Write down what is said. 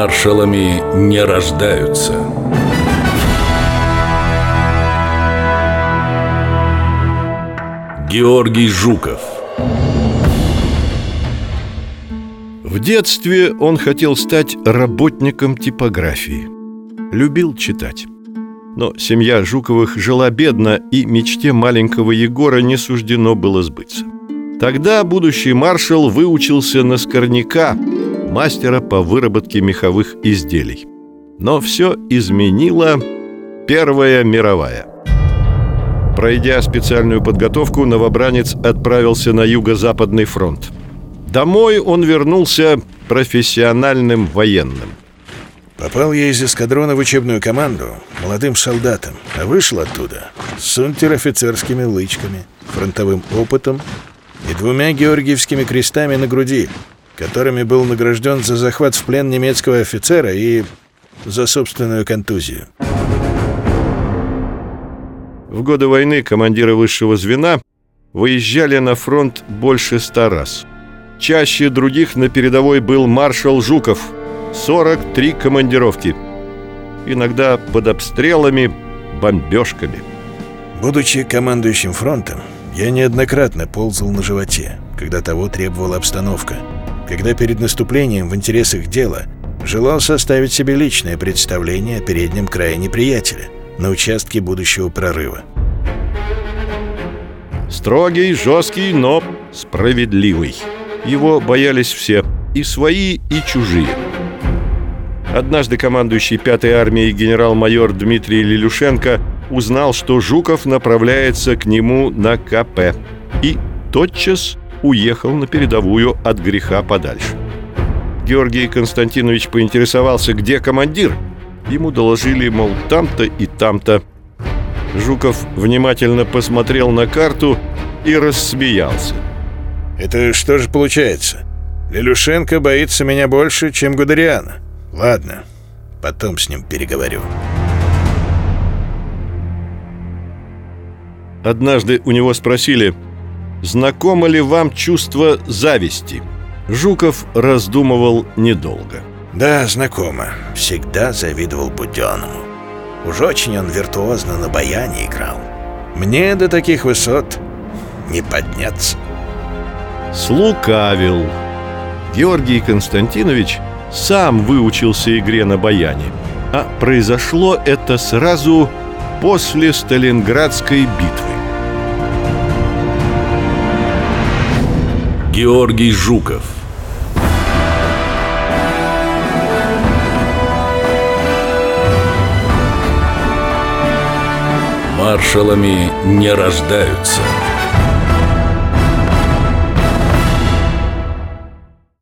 Маршалами не рождаются. Георгий Жуков В детстве он хотел стать работником типографии. Любил читать. Но семья Жуковых жила бедно, и мечте маленького Егора не суждено было сбыться. Тогда будущий маршал выучился на скорняка, мастера по выработке меховых изделий. Но все изменила Первая мировая. Пройдя специальную подготовку, новобранец отправился на Юго-Западный фронт. Домой он вернулся профессиональным военным. Попал я из эскадрона в учебную команду молодым солдатом, а вышел оттуда с унтер-офицерскими лычками, фронтовым опытом и двумя георгиевскими крестами на груди, которыми был награжден за захват в плен немецкого офицера и за собственную контузию. В годы войны командиры высшего звена выезжали на фронт больше ста раз. Чаще других на передовой был маршал Жуков. 43 командировки. Иногда под обстрелами, бомбежками. Будучи командующим фронтом, я неоднократно ползал на животе, когда того требовала обстановка, когда перед наступлением в интересах дела желал составить себе личное представление о переднем крае неприятеля на участке будущего прорыва. Строгий, жесткий, но справедливый. Его боялись все, и свои, и чужие. Однажды командующий 5-й армией генерал-майор Дмитрий Лилюшенко узнал, что Жуков направляется к нему на КП и тотчас уехал на передовую от греха подальше. Георгий Константинович поинтересовался, где командир. Ему доложили, мол, там-то и там-то. Жуков внимательно посмотрел на карту и рассмеялся. Это что же получается? Лилюшенко боится меня больше, чем Гудериана. Ладно, потом с ним переговорю. Однажды у него спросили, знакомо ли вам чувство зависти? Жуков раздумывал недолго. Да, знакомо. Всегда завидовал Буденному. Уж очень он виртуозно на баяне играл. Мне до таких высот не подняться. Слукавил. Георгий Константинович сам выучился игре на баяне, а произошло это сразу после Сталинградской битвы. Георгий Жуков. Маршалами не рождаются –